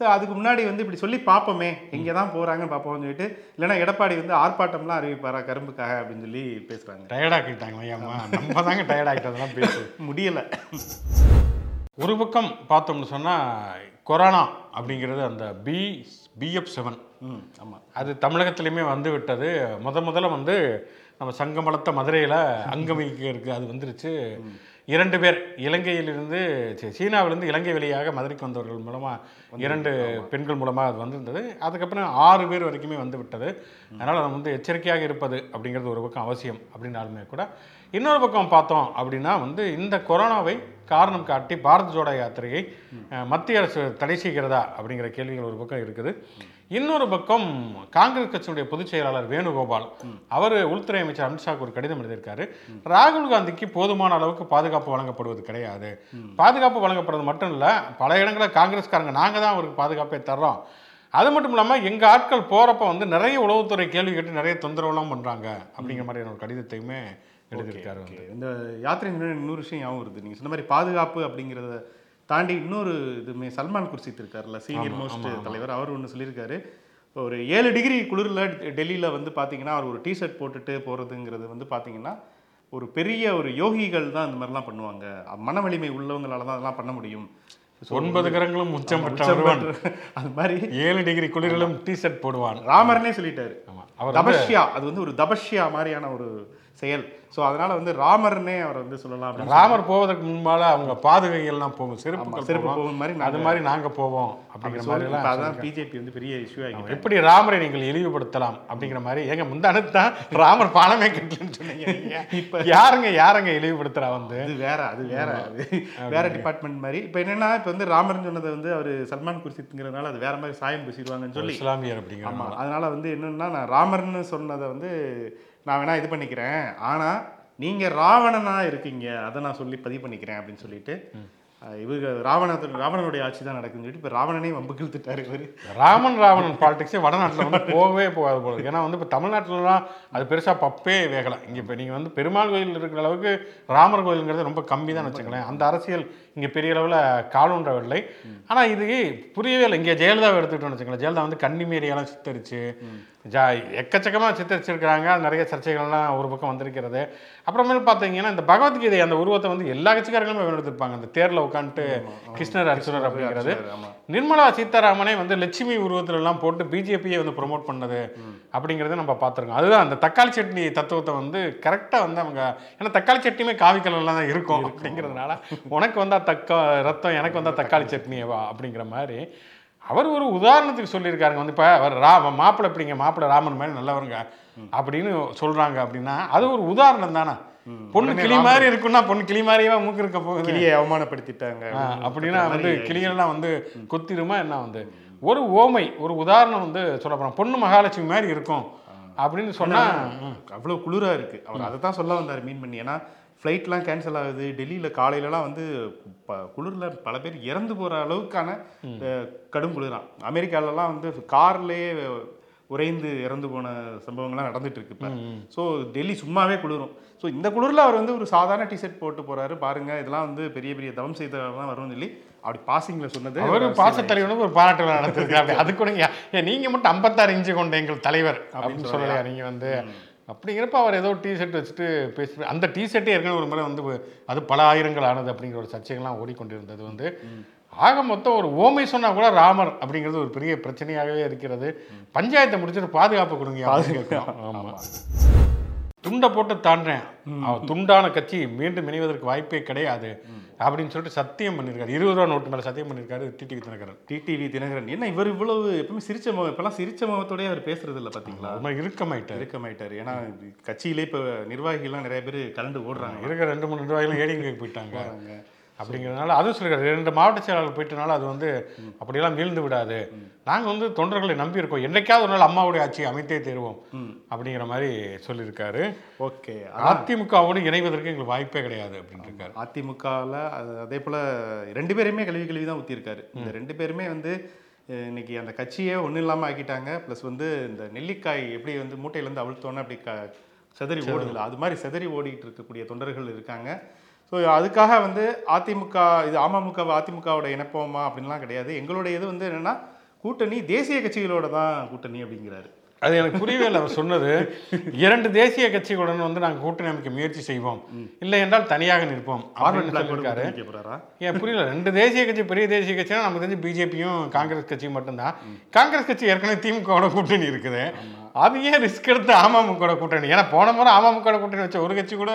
ஸோ அதுக்கு முன்னாடி வந்து இப்படி சொல்லி பார்ப்போமே எங்கே தான் போகிறாங்கன்னு பார்ப்போம்னு சொல்லிட்டு இல்லைன்னா எடப்பாடி வந்து ஆர்ப்பாட்டம்லாம் அறிவிப்பாரா கரும்புக்காக அப்படின்னு சொல்லி பேசுகிறாங்க டயர்டாக்கிட்டாங்களா ஐயாம்மா நம்ம தாங்க டயர்டாக்கிட்டதெல்லாம் பேசு. முடியலை. ஒரு பக்கம் பார்த்தோம்னு சொன்னால் கொரோனா அப்படிங்கிறது அந்த பி பிஎஃப் செவன் ம் ஆமாம் அது தமிழகத்திலையுமே வந்து விட்டது. முத முதல்ல வந்து நம்ம சங்கமலத்த மதுரையில் அங்கமிக்க இருக்கு அது வந்துருச்சு. இரண்டு பேர் இலங்கையிலிருந்து சீனாவிலிருந்து இலங்கை வழியாக மதுரைக்கு வந்தவர்கள் மூலமாக இரண்டு பெண்கள் மூலமாக அது வந்திருந்தது. அதுக்கப்புறம் ஆறு பேர் வரைக்குமே வந்து விட்டது. அதனால் நம்ம வந்து எச்சரிக்கையாக இருப்பது அப்படிங்கிறது ஒரு பக்கம் அவசியம் அப்படின்னாலுமே கூட இன்னொரு பக்கம் பார்த்தோம் அப்படின்னா வந்து இந்த கொரோனாவை காரணம் காட்டி பாரத் ஜோடா யாத்திரையை மத்திய அரசு தடை செய்கிறதா அப்படிங்கிற கேள்விகள் ஒரு பக்கம் இருக்குது. இன்னொரு பக்கம் காங்கிரஸ் கட்சியினுடைய பொதுச் செயலாளர் வேணுகோபால் அவர் உள்துறை அமைச்சர் அமித்ஷாக்கு ஒரு கடிதம் எழுதியிருக்காரு. ராகுல் காந்திக்கு போதுமான அளவுக்கு பாதுகாப்பு வழங்கப்படுவது கிடையாது. பாதுகாப்பு வழங்கப்படுறது மட்டும் இல்லை பல இடங்களில் காங்கிரஸ்காரங்க நாங்கள் தான் அவருக்கு பாதுகாப்பை தர்றோம். அது மட்டும் இல்லாமல் எங்கள் ஆட்கள் போகிறப்ப வந்து நிறைய உளவுத்துறை கேள்வி கேட்டு நிறைய தொந்தரவுலாம் பண்ணுறாங்க அப்படிங்கிற மாதிரியான ஒரு கடிதத்தையுமே எழுதியிருக்காரு வந்து. இந்த யாத்திரை இன்னொரு விஷயம் ஞாபகம் வருது. நீங்கள் சொன்ன மாதிரி பாதுகாப்பு அப்படிங்கிறத தாண்டி இன்னொரு இதுமே சல்மான் குர்சித் இருக்கார்ல சீனியர் மோஸ்ட் தலைவர். அவர் ஒன்று சொல்லியிருக்காரு. ஒரு ஏழு டிகிரி குளிரில் டெல்லியில் வந்து பார்த்தீங்கன்னா அவர் ஒரு டிஷர்ட் போட்டுட்டு போகிறதுங்கிறது வந்து பார்த்தீங்கன்னா ஒரு பெரிய ஒரு யோகிகள் தான் இந்த மாதிரிலாம் பண்ணுவாங்க. மன வலிமை உள்ளவங்களால தான் அதெல்லாம் பண்ண முடியும். ஒன்பது கரங்களும் உச்சம் அது மாதிரி ஏழு டிகிரி குளிரிலும் டிஷர்ட் போடுவான். ராமர்னே சொல்லிட்டாரு. அவர் தபஷ்யா அது வந்து ஒரு தபஷ்யா மாதிரியான ஒரு செயல். ஸோ அதனால வந்து ராமர்னே அவர் வந்து சொல்லலாம் ராமர் போவதற்கு முன்பால அவங்க பாதுகைகள்லாம் போகும். செருப்பு செருப்பு போகும். மாதிரி அது மாதிரி நாங்க போவோம் அப்படிங்கிற மாதிரி இப்ப எல்லாம் அதான் பிஜேபி வந்து பெரிய இஷ்யூ ஆகிட்டு எப்படி ராமரை நீங்கள் இழிவுபடுத்தலாம் அப்படிங்கிற மாதிரி ஏங்க முந்தானத்து தான் ராமர் பாலமே கட்டலன்னு சொன்னீங்க இப்ப யாருங்க யாருங்க இழிவுபடுத்துறா வந்து? அது வேற அது வேற அது வேற டிபார்ட்மெண்ட் மாதிரி. இப்போ என்னன்னா இப்போ வந்து ராமர்னு சொன்னதை வந்து அவர் சல்மான் குர்சித்ங்கிறதுனால அது வேற மாதிரி சாயம் பூசிடுவாங்கன்னு சொல்லி. இஸ்லாமியர் அப்படிங்கிற அதனால வந்து என்னன்னா நான் ராமர்னு சொன்னதை வந்து நான் வேணா இது பண்ணிக்கிறேன். ஆனா நீங்க ராவணனா இருக்கீங்க அதை நான் சொல்லி பதிவு பண்ணிக்கிறேன் அப்படின்னு சொல்லிட்டு இவங்க ராவண ராவணனுடைய ஆட்சி தான் நடக்குதுன்னு சொல்லிட்டு இப்போ ராவணனே வம்புக்கு இழுத்துட்டாரு இவரு. ராமன் ராவணன் பாலிடிக்ஸே வடநாட்டில் வந்து போகவே போகாது போல. ஏன்னா வந்து இப்போ தமிழ்நாட்டிலலாம் அது பெருசாக பப்பே வேகலை. இங்கே இப்போ நீங்கள் வந்து பெருமாள் கோயில் இருக்கிற அளவுக்கு ராமர் கோயிலுங்கிறது ரொம்ப கம்மி தான் வச்சுங்களேன் அந்த அரசியல் இங்கே பெரிய அளவில் காலூன்றவில்லை ஆனால் இது புரியவே இல்லை. இங்கே ஜெயலலிதாவை எடுத்துக்கிட்டோம்னு வச்சுங்களேன் ஜெயலலிதா வந்து கன்னிமேரியெல்லாம் சித்தரிச்சு ஜா எக்கச்சக்கமாக சித்தரிச்சிருக்கிறாங்க. நிறைய சர்ச்சைகள்லாம் ஒரு பக்கம் வந்திருக்கிறது. அப்புறமேல் பார்த்தீங்கன்னா இந்த பகவத்கீதை அந்த உருவத்தை வந்து எல்லா கட்சிக்காரங்களுமே எடுத்திருப்பாங்க அந்த தேரில் உட்காந்துட்டு கிருஷ்ணர் அர்ஜுனர் அப்படிங்கிறது. நிர்மலா சீதாராமனே வந்து லட்சுமி உருவத்துல எல்லாம் போட்டு பிஜேபியை வந்து ப்ரோமோட் பண்ணது அப்படிங்கிறத நம்ம பார்த்துருக்கோம். அதுதான் அந்த தக்காளி சட்னி தத்துவத்தை வந்து கரெக்டாக வந்து அவங்க ஏன்னா தக்காளி சட்னியுமே காவி கலர்ல தான் இருக்கும் அப்படிங்கிறதுனால உனக்கு வந்தா தக்கா ரத்தம் எனக்கு வந்தா தக்காளி சட்னியவா அப்படிங்கிற மாதிரி அவர் ஒரு உதாரணத்துக்கு சொல்லியிருக்காருங்க. வந்து இப்போ அவர் ரா மாப்பிள்ளை எப்படிங்க மாப்பிள்ளை ராமன் மாதிரி நல்லவருங்க அப்படின்னு சொல்றாங்க அப்படின்னா அது ஒரு உதாரணம் தானே. பொண்ணு கிளி மாதிரி இருக்குன்னா பொண்ணு கிளி மாதிரியே மூக்கு இருக்க போகுது. கிளியை அவமானப்படுத்திட்டாங்க அப்படின்னா வந்து கிளியெல்லாம் வந்து கொத்திருமா என்ன வந்து? ஒரு ஓமை ஒரு உதாரணம் வந்து சொல்ல போறோம். பொண்ணு மகாலட்சுமி மாதிரி இருக்கும் அப்படின்னு சொன்னா ம், அவ்வளோ குளிரா இருக்கு. அவர் அதை தான் சொல்ல வந்தார் மீன் பண்ணி ஏன்னா ஃப்ளைட்லாம் கேன்சல் ஆகுது. டெல்லியில் காலையிலலாம் வந்து ப குளிரில் பல பேர் இறந்து போகிற அளவுக்கான கடும் குளிராம் அமெரிக்காலலாம் வந்து கார்லேயே உறைந்து இறந்து போன சம்பவங்கள்லாம் நடந்துட்டு இருக்கு இப்போ. ஸோ டெல்லி சும்மாவே குளிரும். ஸோ இந்த குளிரில் அவர் வந்து ஒரு சாதாரண டிஷர்ட் போட்டு போறாரு. பாருங்க இதெல்லாம் வந்து பெரிய பெரிய தவம் செய்தவங்க வரும்னு சொல்லி அப்படி பாசிங்கில் சொன்னது அவரு பாசத்தலைவனுக்கு ஒரு பாராட்டு விழா நடத்திருக்காரு அது கூட ஏன், ஏன் நீங்க மட்டும் ஐம்பத்தாறு இன்ச்சு கொண்ட எங்கள் தலைவர் அப்படின்னு சொல்லலையா நீங்க வந்து? அப்படிங்கிறப்ப அவர் ஏதோ டிஷர்ட் வச்சுட்டு பேசி அந்த டிஷர்ட்டே ஏற்கனவே ஒரு முறை வந்து அது பல ஆயிரங்கள் ஆனது அப்படிங்கிற ஒரு சர்ச்சைகள்லாம் ஓடிக்கொண்டிருந்தது வந்து. ஆக மொத்தம் ஒரு ஓமை சொன்னா கூட ராமர் அப்படிங்கிறது ஒரு பெரிய பிரச்சனையாகவே இருக்கிறது. பஞ்சாயத்தை முடிச்சுட்டு பாதுகாப்பு கொடுங்க அப்படின்னு கேட்கிறோம். ஆமா. துண்டை போட்டு தாண்டேன் அவன் துண்டான கட்சி மீண்டும் இணைவதற்கு வாய்ப்பே கிடையாது. அப்படின்னு சொல்லிட்டு சத்தியம் பண்ணியிருக்காரு இருபது ரூபா நோட்டு மேல சத்தியம் பண்ணியிருக்காரு டிடிவி தினகரன். டிடிவி தினகரன். என்ன இவர் இவ்வளவு எப்பவுமே சிரிச்ச முகம் இப்பெல்லாம் சிரிச்ச முகத்தோடய அவர் பேசுறது இல்ல பாத்தீங்களா? ரொம்ப இறுக்கமாயிட்டாரு. இறுக்கமாயிட்டாரு. ஏன்னா கட்சியிலே இப்ப நிர்வாகிகள்லாம் நிறைய பேர் கலந்து ஓடுறாங்க. இருக்கிற ரெண்டு மூணு நிர்வாகிகளும் ஏடிங்க போயிட்டாங்க. அப்படிங்கிறதுனால அதுவும் சொல்லிருக்காரு ரெண்டு மாவட்ட செயலாளர் போயிட்டனால அது வந்து அப்படியெல்லாம் வீழ்ந்து விடாது. நாங்கள் வந்து தொண்டர்களை நம்பி இருக்கோம் என்னைக்காவது ஒரு நாள் அம்மாவுடைய ஆட்சி அமைத்தே தருவோம் அப்படிங்கிற மாதிரி சொல்லியிருக்காரு. ஓகே. அதிமுகவோடு இணைவதற்கு எங்களுக்கு வாய்ப்பே கிடையாது அப்படின்னு இருக்காரு. அதிமுகவில் அதே போல் ரெண்டு பேருமே கல்வி கல்வி தான் ஊற்றிருக்காரு இந்த ரெண்டு பேருமே வந்து இன்னைக்கு அந்த கட்சியே ஒன்றும் இல்லாமல் ஆக்கிட்டாங்க. ப்ளஸ் வந்து இந்த நெல்லிக்காய் எப்படி வந்து மூட்டையிலேருந்து அவிழ்த்தோன்னே அப்படி க செதறி ஓடுதுல அது மாதிரி செதறி ஓடிட்டு இருக்கக்கூடிய தொண்டர்கள் இருக்காங்க. ஸோ அதுக்காக வந்து அதிமுக இது அமமுக அதிமுகவோட இணைப்போமா அப்படின்லாம் கிடையாது. எங்களுடைய இது வந்து என்னன்னா கூட்டணி தேசிய கட்சிகளோட தான் கூட்டணி அப்படிங்கிறாரு. அது எனக்கு புரியவே இல்லை. அவர் சொன்னது இரண்டு தேசிய கட்சிகளுடன் வந்து நாங்கள் கூட்டணி அமைக்க முயற்சி செய்வோம். இல்லை என்றால் தனியாக நிற்போம் சொல்லியிருக்காரு. ஏன் புரியல. ரெண்டு தேசிய கட்சி பெரிய தேசிய கட்சினா நமக்கு தெரிஞ்சு பிஜேபியும் காங்கிரஸ் கட்சியும் மட்டும்தான். காங்கிரஸ் கட்சி ஏற்கனவே திமுகவோட கூட்டணி இருக்குது. அது ஏன் ரிஸ்க் எடுத்து அமமுகவோட கூட்டணி? ஏன்னா போன முறை அமமுகவோட கூட்டணி வச்ச ஒரு கட்சி கூட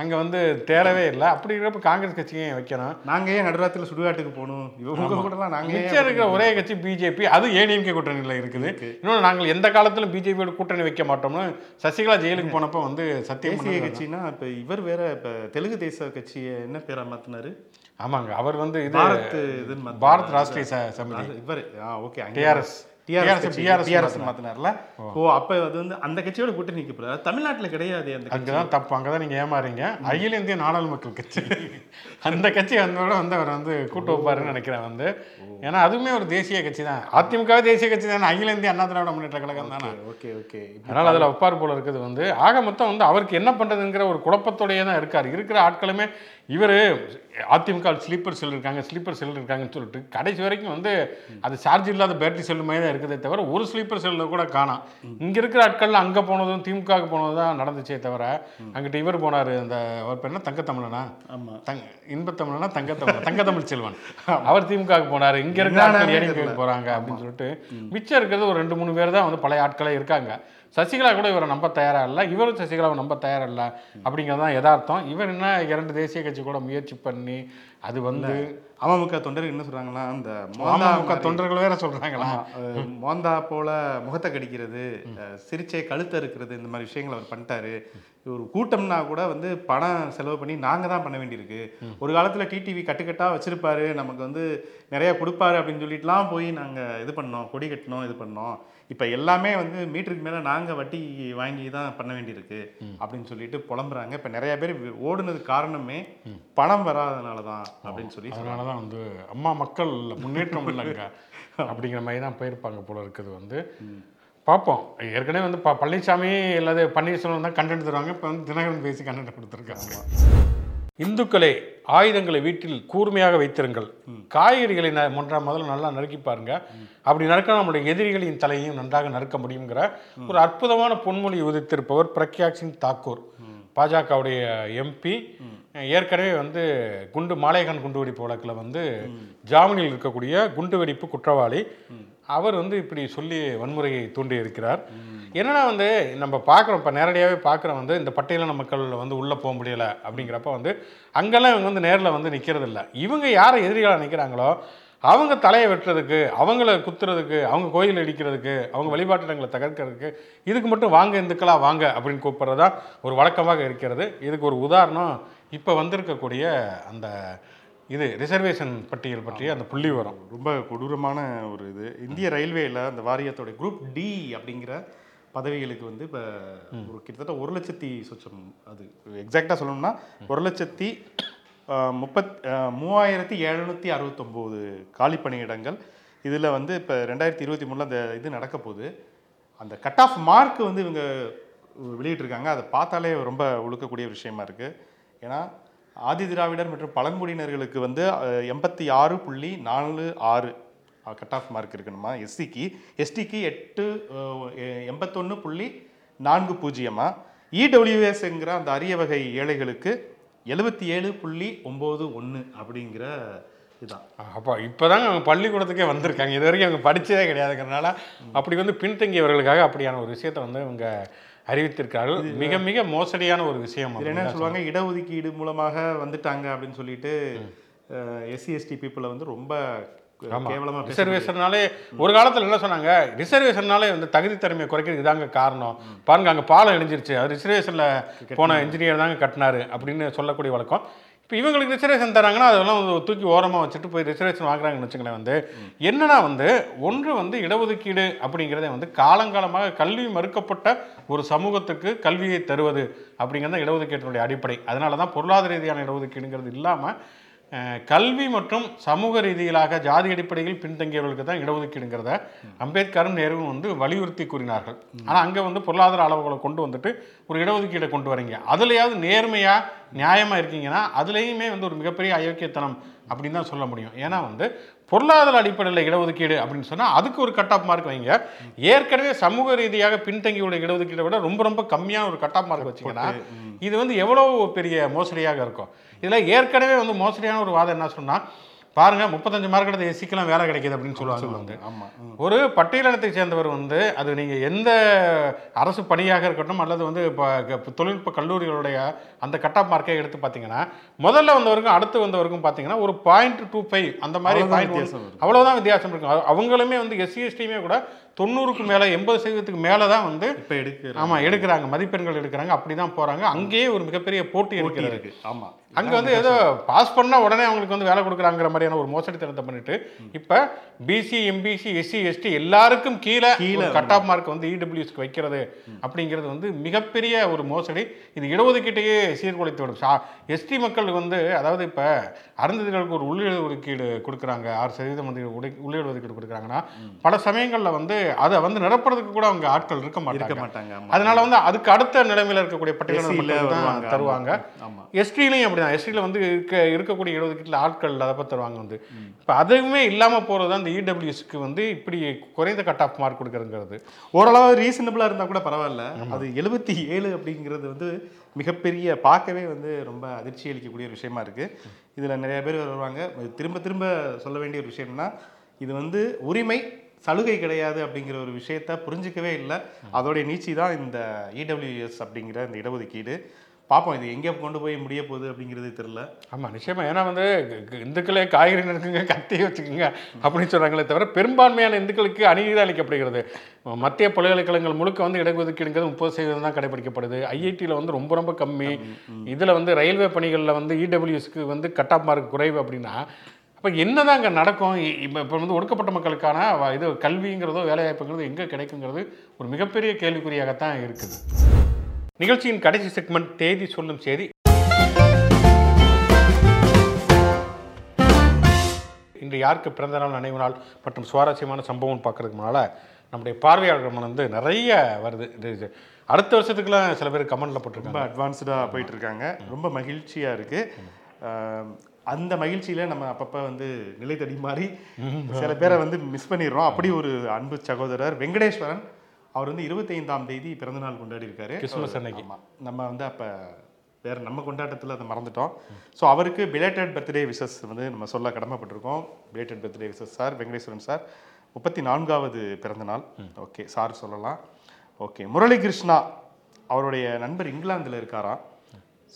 அங்கே வந்து தேரவே இல்லை. அப்படி இருக்கிறப்ப காங்கிரஸ் கட்சியும் வைக்கணும்? நாங்கள் ஏன் நடுராத்திரில சுடுகாட்டுக்கு போகணும்? இவங்க கூடலாம் நாங்கள் மிச்சம் இருக்கிற ஒரே கட்சி பிஜேபி அது ஏடிஎம்கே கூட்டணியில் இருக்குது. இன்னொன்று நாங்கள் எந்த காலத்திலும் பிஜேபியோட கூட்டணி வைக்க மாட்டோம்னு சசிகலா ஜெயிலுக்கு போனப்போ வந்து சத்தியம் தேசிய கட்சினா இப்ப இவர் வேற இப்ப தெலுங்கு தேச கட்சியை என்ன பேரா மாத்தினாரு? ஆமாங்க. அவர் வந்து இது பாரத். பாரத் ராஷ்டிரிய சமிதி. இவர். ஓகே. டிஆர்எஸ் டிஆர்எஸ் டிஆர்எஸ் மாத்தினாரு. மாத்தினார்ல. ஓ. அப்ப அது வந்து அந்த கட்சியோட கூட்டணி நிக்க போறாரு. தமிழ்நாட்டுல கிடையாது அந்த அங்கதான் தப்பு அங்கதான் நீங்க ஏமாறீங்க அகில இந்திய நாடாளு மக்கள் கட்சி. அந்த கட்சி வந்தோட வந்து அவர் வந்து கூட்டு வைப்பாருன்னு நினைக்கிறேன் வந்து. ஏன்னா அதுவுமே ஒரு தேசிய கட்சி தான் அதிமுகவே தேசிய கட்சி தானே அகில இந்திய அண்ணா திராவிட முன்னேற்ற கழகம் தானே. ஓகே ஓகே அதனால அதுல ஒப்பார் போல இருக்குது வந்து. ஆக மொத்தம் வந்து அவருக்கு என்ன பண்றதுங்கிற ஒரு குழப்பத்தோடயே தான் இருக்காரு. இருக்கிற ஆட்களுமே இவர் அதிமுக ஸ்லீப்பர் செல் இருக்காங்க ஸ்லீப்பர் செல் இருக்காங்கன்னு சொல்லிட்டு கடைசி வரைக்கும் வந்து அது சார்ஜ் இல்லாத பேட்டரி செல் மாதிரி தான் இருக்குதே தவிர ஒரு ஸ்லீப்பர் செல்லில் கூட காணாம். இங்க இருக்கிற ஆட்கள் அங்க போனதும் திமுகவுக்கு போனதும் தான் நடந்துச்சே தவிர அங்கிட்ட இவர் போனாரு. அந்த அவர் பேர் என்ன? தங்கத்தமிழனா? ஆமா. தங்க இன்பத்தமிழனா தங்கத்தமிழ் தங்கத்தமிழ் செல்வன். அவர் திமுகவுக்கு போனாரு. இங்க இருக்கிற போறாங்க அப்படின்னு சொல்லிட்டு மிச்சம் இருக்கிறது ஒரு ரெண்டு மூணு பேர் தான் வந்து பழைய ஆட்களே இருக்காங்க. சசிகலா கூட இவரை நம்ப தயாரா இல்லை. இவரும் சசிகலாவை நம்ப தயாரா இல்லை அப்படிங்கிறது தான் யதார்த்தம். இவர் என்ன இரண்டு தேசிய கட்சி கூட முயற்சி பண்ணி அது வந்து அமமுக தொண்டர்கள் என்ன சொல்றாங்கன்னா அந்த அமமுக தொண்டர்கள் வேற அஹ், மோந்தா போல முகத்தை கடிக்கிறது சிரிச்சை கழுத்தை இருக்கிறது இந்த மாதிரி விஷயங்களை அவர் பண்ணிட்டாரு. ஒரு கூட்டம்னா கூட வந்து பணம் செலவு பண்ணி நாங்க தான் பண்ண வேண்டியிருக்கு. ஒரு காலத்துல டிடிவி கட்டுக்கட்டா வச்சிருப்பாரு. நமக்கு வந்து நிறைய கொடுப்பாரு அப்படின்னு சொல்லிட்டுலாம் போய் நாங்க இது பண்ணோம் கொடி கட்டினோம் இது பண்ணோம். இப்ப எல்லாமே வந்து மீட்டருக்கு மேல நாங்க வட்டி வாங்கி தான் பண்ண வேண்டியிருக்கு அப்படின்னு சொல்லிட்டு புலம்புறாங்க. இப்ப நிறைய பேர் ஓடுனது காரணமே பணம் வராதனால தான் அப்படின்னு சொல்லி அதனால தான் வந்து அம்மா மக்கள் முன்னேற்றம் இல்லைங்க. அப்படிங்கிற மாதிரி தான் போயிருப்பாங்க போல இருக்குது வந்து. பார்ப்போம். ஏற்கனவே வந்து ப பழனிசாமி இல்லாத பன்னீர்செல்வம் தான் கண்டென்ட் தருவாங்க. இப்போ வந்து தினகரன் பேசி கண்டென்ட் கொடுத்துருக்காங்க. இந்துக்களே ஆயுதங்களை வீட்டில் கூர்மையாக வைத்திருங்கள். காய்கறிகளை ந ஒன்றா முதல்ல நல்லா நறுக்கி பாருங்க. அப்படி நறுக்க நம்முடைய எதிரிகளின் தலையையும் நன்றாக நறுக்க முடியுங்கிற ஒரு அற்புதமான பொன்மொழி உதித்திருப்பவர் பிரக்யா சிங் தாக்கூர். பாஜகவுடைய எம்பி ஏற்கனவே வந்து குண்டு மாலைகான் குண்டு வெடிப்பு வழக்கில் வந்து ஜாமீனில் இருக்கக்கூடிய குண்டு வெடிப்பு குற்றவாளி. அவர் வந்து இப்படி சொல்லி வன்முறையை தூண்டி இருக்கிறார். என்னன்னா வந்து நம்ம பார்க்குறோம் இப்போ நேரடியாகவே பார்க்குறோம் வந்து இந்த பட்டியலின மக்கள் வந்து உள்ளே போக முடியல அப்படிங்கிறப்ப வந்து அங்கெல்லாம் இவங்க வந்து நேரில் வந்து நிற்கிறது இல்லை. இவங்க யாரை எதிரிகளாக நிற்கிறாங்களோ அவங்க தலையை வெட்டுறதுக்கு அவங்கள குத்துறதுக்கு அவங்க கோயில் இடிக்கிறதுக்கு அவங்க வழிபாட்டிடங்களை தகர்க்கிறதுக்கு இதுக்கு மட்டும் வாங்க இந்துக்களா வாங்க அப்படின்னு கூப்பிட்றதா ஒரு வழக்கமாக இருக்கிறது. இதுக்கு ஒரு உதாரணம் இப்போ வந்திருக்கக்கூடிய அந்த இது ரிசர்வேஷன் பட்டியல் பற்றிய அந்த புள்ளி வரும் ரொம்ப கொடூரமான ஒரு இது. இந்திய ரயில்வேல அந்த வாரியத்தோட குரூப் டி அப்படிங்கிற பதவிகளுக்கு வந்து இப்போ ஒரு கிட்டத்தட்ட ஒரு லட்சத்தி சொச்சம் அது. எக்ஸாக்டாக சொல்லணும்னா ஒரு லட்சத்தி முப்பத் மூவாயிரத்தி எழுநூற்றி அறுபத்தொம்போது காலி பணியிடங்கள். இதில் வந்து இப்போ ரெண்டாயிரத்தி இருபத்தி மூணில் அந்த இது நடக்க போகுது. அந்த கட் ஆஃப் மார்க் வந்து இவங்க வெளியிட்டிருக்காங்க. அதை பார்த்தாலே ரொம்ப உழுக்கக்கூடிய விஷயமா இருக்குது ஏன்னா ஆதி திராவிடர் மற்றும் பழங்குடியினர்களுக்கு வந்து எண்பத்தி ஆறு புள்ளி நாலு ஆறு கட் ஆஃப் மார்க் இருக்கணுமா? எஸ்சிக்கு எஸ்டிக்கு எட்டு எண்பத்தொன்று புள்ளி நான்கு பூஜ்ஜியமா? இடபிள்யூஎஸ்ங்கிற அந்த அரிய வகை ஏழைகளுக்கு எழுபத்தி ஏழு புள்ளி ஒம்பது ஒன்று அப்படிங்கிற இதுதான் அப்போ இப்போதாங்க அவங்க பள்ளிக்கூடத்துக்கே வந்திருக்காங்க. இது வரைக்கும் அவங்க படிச்சதே கிடையாதுங்கிறனால அப்படி வந்து பின்தங்கியவர்களுக்காக அப்படியான ஒரு விஷயத்தை வந்து அவங்க அறிவித்திருக்கார்கள் மிக மிக மோசடியான ஒரு விஷயம் என்ன சொல்லுவாங்க? இடஒதுக்கீடு மூலமாக வந்துட்டாங்க அப்படின்னு சொல்லிட்டு எஸ்சி எஸ்டி பீப்புளை வந்து ரொம்ப ரிசர்வேஷன்னாலே ஒரு காலத்தில் என்ன சொன்னாங்க? ரிசர்வேஷன்னாலே வந்து தகுதி திறமையை குறைக்கிறது இதாங்க காரணம். பாருங்க அங்கே பாலம் இணைஞ்சிருச்சு. அது ரிசர்வேஷனில் போன இன்ஜினியர் தாங்க கட்டினாரு அப்படின்னு சொல்லக்கூடிய வழக்கம். இப்போ இவங்களுக்கு ரிசர்வேஷன் தராங்கன்னா அதெல்லாம் வந்து தூக்கி ஓரமாக வச்சுட்டு போய் ரிசர்வேஷன் வாங்குறாங்கன்னு வச்சுங்களேன் வந்து என்னன்னா வந்து ஒன்று வந்து இடஒதுக்கீடு அப்படிங்கிறதே வந்து காலங்காலமாக கல்வி மறுக்கப்பட்ட ஒரு சமூகத்துக்கு கல்வியை தருவது அப்படிங்கிறது தான் இடஒதுக்கீட்டினுடைய அடிப்படை. அதனால தான் பொருளாதார ரீதியான இடஒதுக்கீடுங்கிறது இல்லாமல் கல்வி மற்றும் சமூக ரீதியிலாக ஜாதி அடிப்படையில் பின்தங்கியவர்களுக்கு தான் இடஒதுக்கீடுங்கிறத அம்பேத்கரும் நேருவும் வந்து வலியுறுத்தி கூறினார்கள். ஆனால் அங்கே வந்து பொருளாதார அளவுகளை கொண்டு வந்துட்டு ஒரு இடஒதுக்கீடை கொண்டு வரீங்க. அதுலயாவது நேர்மையாக நியாயமாக இருக்கீங்கன்னா அதுலேயுமே வந்து ஒரு மிகப்பெரிய அயோக்கியத்தனம் அப்படின்னு தான் சொல்ல முடியும். ஏன்னா வந்து பொருளாதார அடிப்படையில் இடஒதுக்கீடு அப்படின்னு சொன்னால் அதுக்கு ஒரு கட் ஆஃப் மார்க் வைங்க. ஏற்கனவே சமூக ரீதியாக பின்தங்கியுள்ள இடஒதுக்கீடை விட ரொம்ப ரொம்ப கம்மியான ஒரு கட் ஆஃப் மார்க் வச்சிங்கன்னா இது வந்து எவ்வளோ பெரிய மோசடியாக இருக்கும். இதில் ஏற்கனவே வந்து மோசடியான ஒரு வாதம் என்ன சொன்னால் பாருங்க முப்பத்தஞ்சு மார்க் எடுத்த எஸ்சிக்கெல்லாம் வேலை கிடைக்குது அப்படின்னு சொல்லுவாங்க. வந்து ஒரு பட்டியலினத்தை சேர்ந்தவர் வந்து அது நீங்கள் எந்த அரசு பணியாக இருக்கட்டும் அல்லது வந்து இப்போ தொழில்நுட்ப கல்லூரிகளுடைய அந்த கட் ஆஃப் மார்க்கை எடுத்து பார்த்தீங்கன்னா முதல்ல வந்தவருக்கும் அடுத்து வந்தவருக்கும் பார்த்தீங்கன்னா ஒரு பாயிண்ட் டூ ஃபைவ் அந்த மாதிரி அவ்வளவுதான் பாயிண்ட் வித்தியாசம் இருக்கும். அவ்வளோதான் வித்தியாசம் இருக்கும் அவ- அவங்களுமே வந்து எஸ்சி எஸ்டியுமே கூட தொண்ணூறுக்கு மேலே எண்பது சதவீதத்துக்கு மேலே தான் வந்து இப்போ எடுக்கிற ஆமாம் எடுக்கிறாங்க. மதிப்பெண்கள் எடுக்கிறாங்க. அப்படி தான் போகிறாங்க அங்கேயே ஒரு மிகப்பெரிய போட்டி இருக்கிறது. இருக்கு. ஆமாம் அங்கே வந்து ஏதோ பாஸ் பண்ணால் உடனே அவங்களுக்கு வந்து வேலை கொடுக்குறாங்கிற மாதிரியான ஒரு மோசடித்தனத்தை பண்ணிட்டு இப்போ பிசி எம்பிசி எஸ்சி எஸ்டி எல்லாருக்கும் கீழே கீழே கட் ஆஃப் மார்க் வந்து இடபிள்யூஸ்க்கு வைக்கிறது அப்படிங்கிறது வந்து மிகப்பெரிய ஒரு மோசடி. இது இடஒதுக்கீட்டையே சீர்குலைத்து விடும். எஸ்டி மக்கள் வந்து அதாவது இப்போ அருந்ததிகளுக்கு ஒரு உள்ளிடஒதுக்கீடு கொடுக்குறாங்க. ஆறு சதவீதம் வந்து உடை- உள்ளிடஒதுக்கீடு கொடுக்குறாங்கன்னா பல சமயங்களில் வந்து அதை வந்து நிரப்புறதுக்கு கூட அவங்க ஆட்கள் இருக்க இருக்க மாட்டாங்க மாட்டாங்க அதனால வந்து அதுக்கு அடுத்த நிலைமையில இருக்கக்கூடிய பட்டியலின SC ல மக்கள் தான் வருவாங்க, தருவாங்க. எஸ்டிலையும் அப்படிதான். எஸ்டியில் வந்து இருக்க இருக்கக்கூடிய இடஒதுக்கீட்டில் ஆட்கள் அதை பற்றி தருவாங்க வந்து. இப்போ அதுவுமே இல்லாமல் போகிறது தான் இந்த இடபிள்யூஸ்க்கு வந்து இப்படி குறைந்த கட் ஆஃப் மார்க் கொடுக்குறங்கிறது. ஓரளவு ரீசனபிளா இருந்தா கூட பரவாயில்ல. அது எழுபத்தி ஏழு அப்படிங்கிறது வந்து மிகப்பெரிய பார்க்கவே வந்து ரொம்ப அதிர்ச்சி அளிக்கக்கூடிய ஒரு விஷயமா இருக்கு. இதுல நிறைய பேர் வருவாங்க. திரும்ப திரும்ப சொல்ல வேண்டிய ஒரு விஷயம்னா இது வந்து உரிமை சலுகை கிடையாது அப்படிங்கிற ஒரு விஷயத்த புரிஞ்சிக்கவே இல்லை. அதோடைய நீச்சி தான் இந்த இடபிள்யூஎஸ் அப்படிங்கிற இந்த இடஒதுக்கீடு. பார்ப்போம் இது எங்கே கொண்டு போய் முடிய போகுது அப்படிங்கிறது தெரியல. ஆமாம் நிச்சயமா. ஏன்னா வந்து இந்துக்களே காய்கறி நறுக்குங்க கத்தி வச்சுக்கோங்க அப்படின்னு சொல்கிறாங்களே தவிர பெரும்பான்மையான இந்துக்களுக்கு அநீதி அளிக்கப்படுகிறது. மத்திய பல்கலைக்கழகங்கள் முழுக்க வந்து இடஒதுக்கீடுங்கிறது முப்பது சதவீதம் தான் கடைபிடிக்கப்படுது. ஐஐடியில் வந்து ரொம்ப ரொம்ப கம்மி. இதில் வந்து ரயில்வே பணிகளில் வந்து இடபிள்யூஎஸ்க்கு வந்து கட் ஆஃப் மார்க் குறைவு அப்படின்னா அப்போ என்னதான் அங்கே நடக்கும் இப்போ இப்போ வந்து ஒடுக்கப்பட்ட மக்களுக்கான இது கல்விங்கிறதோ வேலைவாய்ப்புங்கிறதோ எங்கே கிடைக்குங்கிறது ஒரு மிகப்பெரிய கேள்விக்குறியாகத்தான் இருக்குது. நிகழ்ச்சியின் கடைசி செக்மெண்ட் தேதி சொல்லும் செய்தி. இன்று யாருக்கு பிறந்த நாள் நினைவு நாள் மற்றும் சுவாரஸ்யமான சம்பவம் பார்க்கறதுக்கு முன்னால் நம்முடைய பார்வையாளர்கள் வந்து நிறைய வருது. அடுத்த வருஷத்துக்குலாம் சில பேர் கமெண்ட்ல ரொம்ப போட்டிருக்காங்க அட்வான்ஸ்டாக போயிட்டு இருக்காங்க. ரொம்ப மகிழ்ச்சியாக இருக்கு. ஆம், அந்த மகிழ்ச்சியில நம்ம அப்பப்போ வந்து நிலை தடி மாறி சில பேரை வந்து மிஸ் பண்ணிடுறோம். அப்படி ஒரு அன்பு சகோதரர் வெங்கடேஸ்வரன் அவர் வந்து இருபத்தைந்தாம் தேதி பிறந்தநாள் கொண்டாடி இருக்காரு. அன்னைக்கு. ஆமா. நம்ம வந்து அப்போ வேற நம்ம கொண்டாட்டத்தில் அதை மறந்துட்டோம். ஸோ அவருக்கு பிலேட்டட் பர்த்டே விஷஸ் வந்து நம்ம சொல்ல கடமைப்பட்டிருக்கோம். Belated birthday wishes sir Venkateswaran sir முப்பத்தி நான்காவது பிறந்தநாள் ஓகே சார் சொல்லலாம். ஓகே முரளி கிருஷ்ணா அவருடைய நண்பர் இங்கிலாந்தில் இருக்காராம்.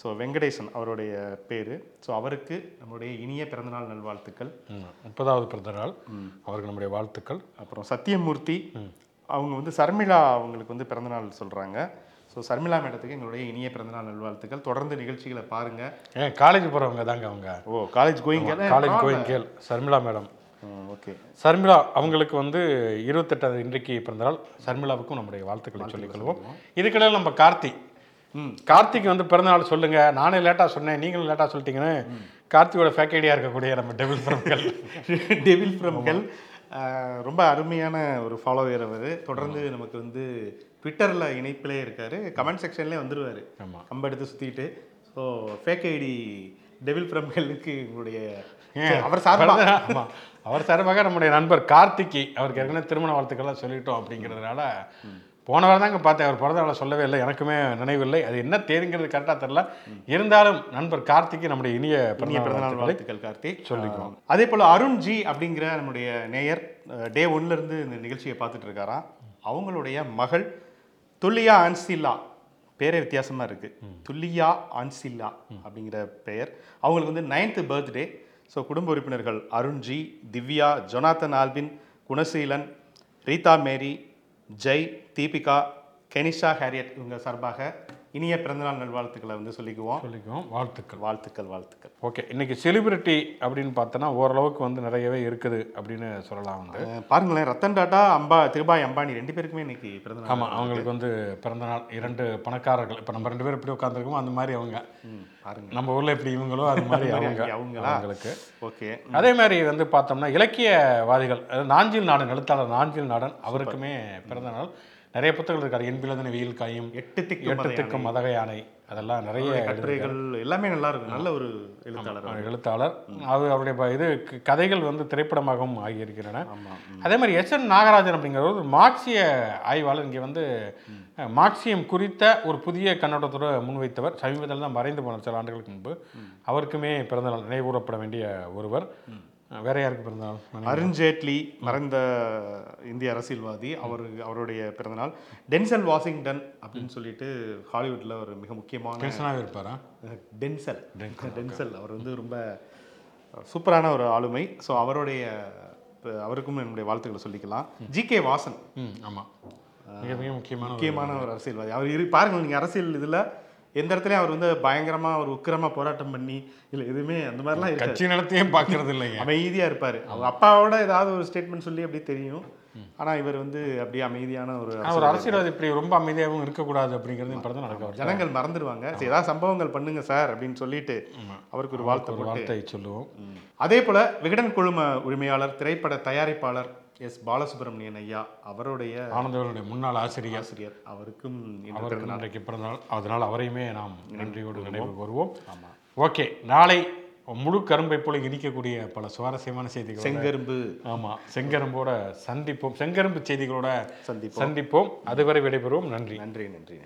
ஸோ வெங்கடேசன் அவருடைய பேர். ஸோ அவருக்கு நம்மளுடைய இனிய பிறந்தநாள் நல்வாழ்த்துக்கள். முப்பதாவது பிறந்த நாள் அவருக்கு நம்முடைய வாழ்த்துக்கள். அப்புறம் சத்தியமூர்த்தி அவங்க வந்து சர்மிளா அவங்களுக்கு வந்து பிறந்தநாள் சொல்கிறாங்க ஸோ சர்மிளா மேடத்துக்கு எங்களுடைய இனிய பிறந்தநாள் நல்வாழ்த்துக்கள். தொடர்ந்து நிகழ்ச்சிகளை பாருங்கள் ஏன் காலேஜ் போகிறவங்க தாங்க அவங்க. ஓ college going college going girl. Sharmila madam. Okay. Sharmila அவங்களுக்கு வந்து இருபத்தெட்டாவது இன்றைக்கு பிறந்தநாள். சர்மிளாவுக்கும் நம்முடைய வாழ்த்துக்களை சொல்லிக்கொள்வோம் இதுக்கிடையில் நம்ம கார்த்தி கார்த்திக் வந்து பிறந்தநாள் சொல்லுங்க. நானே லேட்டாக சொன்னேன். நீங்களும் லேட்டாக சொல்லிட்டீங்கன்னு. கார்த்தியோட ஃபேக் ஐடியா இருக்கக்கூடிய நம்ம டெபிள் படங்கள் டெவில் ஃப்ரம்கள் ரொம்ப அருமையான ஒரு ஃபாலோவர் அவர். தொடர்ந்து நமக்கு வந்து ட்விட்டரில் இணைப்பிலே இருக்காரு. கமெண்ட் செக்ஷன்லேயே வந்துருவார். ஆமா. கம்ப எடுத்து சுற்றிட்டு ஸோ ஃபேக் ஐடி டெவில் ஃப்ரம்களுக்கு உங்களுடைய அவர் சார்பா ஆமா. அவர் சார்பாக நம்முடைய நண்பர் கார்த்திகி அவருக்கு ஏற்கனவே திருமண வாழ்த்துக்கள்லாம் சொல்லிட்டோம் அப்படிங்கிறதுனால போன வாரம் தாங்க பார்த்தேன். அவர் பிறந்த நாளை சொல்லவே இல்லை. எனக்குமே நினைவில்லை. அது என்ன தேதிங்கிறது கரெக்டாக தெரில இருந்தாலும் நண்பர் கார்த்திக்கு நம்முடைய இனிய இனிய பிறந்தநாள் வாழ்த்துக்களை கார்த்திக் சொல்லிக்குவோம். அதே போல் அருண் ஜி அப்படிங்கிற நம்முடைய நேயர் டே ஒன்ல இருந்து இந்த நிகழ்ச்சியை பார்த்துட்டு இருக்காராம். அவங்களுடைய மகள் துல்லியா ஆன்சில்லா பேரே வித்தியாசமா இருக்கு. துல்லியா ஆன்சில்லா அப்படிங்கிற பெயர். அவங்களுக்கு வந்து நைன்த்து பர்த்டே ஸோ குடும்ப உறுப்பினர்கள் Arunji Divya Jonathan Albin Gunaseelan Rita Mary Jai Deepika Kenisha Harriet இவங்க சார்பாக இனிய பிறந்தநாள் நல்வாழ்த்துக்களை வந்து சொல்லிக்குவோம். சொல்லிக்குவோம். வாழ்த்துக்கள். வாழ்த்துக்கள் வாழ்த்துக்கள். ஓகே இன்னைக்கு செலிபிரிட்டி அப்படின்னு பார்த்தோன்னா ஓரளவுக்கு வந்து நிறையவே இருக்குது அப்படின்னு சொல்லலாம் வந்து. பாருங்களேன் ரத்தன் டாட்டா அம்பா திருபாய் அம்பானி ரெண்டு பேருக்குமே இன்னைக்கு பிறந்த நாள் ஆமாம் அவங்களுக்கு வந்து பிறந்த நாள் இரண்டு பணக்காரர்கள். இப்போ நம்ம ரெண்டு பேரும் எப்படி உட்காந்துருக்கோமோ அந்த மாதிரி அவங்க. பாருங்க. நம்ம ஊரில் எப்படி இவங்களோ அது மாதிரி அவங்க. அங்கே அவங்களா? அவங்களுக்கு. ஓகே. அதே மாதிரி வந்து பார்த்தோம்னா இலக்கியவாதிகள் நாஞ்சில் நாடன் எழுத்தாளர் நாஞ்சில் நாடன் அவருக்குமே பிறந்த நாள் நிறைய புத்தகங்கள் இருக்காரு என்பிலதன வெயில் காயும் எட்டு திக்கு எட்டு திக்கும் மதக யானை அதெல்லாம் நிறைய கட்டுரைகள் எல்லாமே நல்லா இருக்கும் நல்ல ஒரு எழுத்தாளர். எழுத்தாளர். அது அவருடைய இது கதைகள் வந்து திரைப்படமாகவும் ஆகியிருக்கின்றன. அதே மாதிரி எஸ் என் நாகராஜன் அப்படிங்கிற ஒரு மார்க்சிய ஆய்வாளர் இங்கே வந்து மார்க்சியம் குறித்த ஒரு புதிய கண்ணோட்டத்தோட முன்வைத்தவர். சமீபத்தில் தான் மறைந்து போனார் சில ஆண்டுகளுக்கு முன்பு. அவருக்குமே பிறந்தநாள் நினைவுகூரப்பட வேண்டிய ஒருவர். வேற யாருக்கு பிறந்தநாள்? அருண் ஜேட்லி மறைந்த இந்திய அரசியல்வாதி அவர் அவருடைய பிறந்தநாள். டென்சல் வாஷிங்டன் அப்படின்னு சொல்லிட்டு ஹாலிவுட்ல ஒரு மிக முக்கியமான டென்ஷனாகவே இருப்பாரா? டென்சல். டென்சல். அவர் வந்து ரொம்ப சூப்பரான ஒரு ஆளுமை. ஸோ அவருடைய அவருக்கும் என்னுடைய வாழ்த்துக்களை சொல்லிக்கலாம். G K Vasan. ஆமாம் மிக மிக முக்கியமான முக்கியமான ஒரு அரசியல்வாதி. அவர் இரு பாருங்க நீங்கள் அரசியல் இதில் எந்த இடத்துலையும் அவர் வந்து பயங்கரமாக ஒரு உக்கிரமா போராட்டம் பண்ணி இல்லை எதுவுமே அந்த மாதிரிலாம் கட்சி நடத்தையும் பார்க்கறது இல்லைங்க. அமைதியாக இருப்பார். அவங்க அப்பாவோட ஏதாவது ஒரு ஸ்டேட்மெண்ட் சொல்லி அப்படி தெரியும். ஆனால் இவர் வந்து அப்படியே அமைதியான ஒரு ஒரு அரசியல்வாதி இப்படி ரொம்ப அமைதியாகவும் இருக்கக்கூடாது அப்படிங்கிறது பிறந்த நடக்க வருது ஜனங்கள் மறந்துடுவாங்க. சரி ஏதாவது சம்பவங்கள் பண்ணுங்க சார் அப்படின்னு சொல்லிட்டு அவருக்கு ஒரு வாழ்த்து வார்த்தை சொல்லுவோம். அதே போல விகடன் குழும உரிமையாளர் திரைப்பட தயாரிப்பாளர் எஸ் பாலசுப்ரமணியன் ஐயா அவருடைய ஆனந்தவர்களுடைய முன்னாள் ஆசிரியர். ஆசிரியர். அவருக்கும் அவருக்கு இன்றைக்கு பிறந்தநாள் அதனால் அவரையுமே நாம் நன்றியோடு நினைவு கூறுவோம். ஓகே நாளை முழு கரும்பை போல இனிக்கக்கூடிய பல சுவாரஸ்யமான செய்திகள் செங்கரும்பு. ஆமாம் செங்கரும்போட சந்திப்போம். செங்கரும்பு செய்திகளோட சந்திப்போம். சந்திப்போம். அதுவரை விடைபெறுவோம். நன்றி நன்றி நன்றி.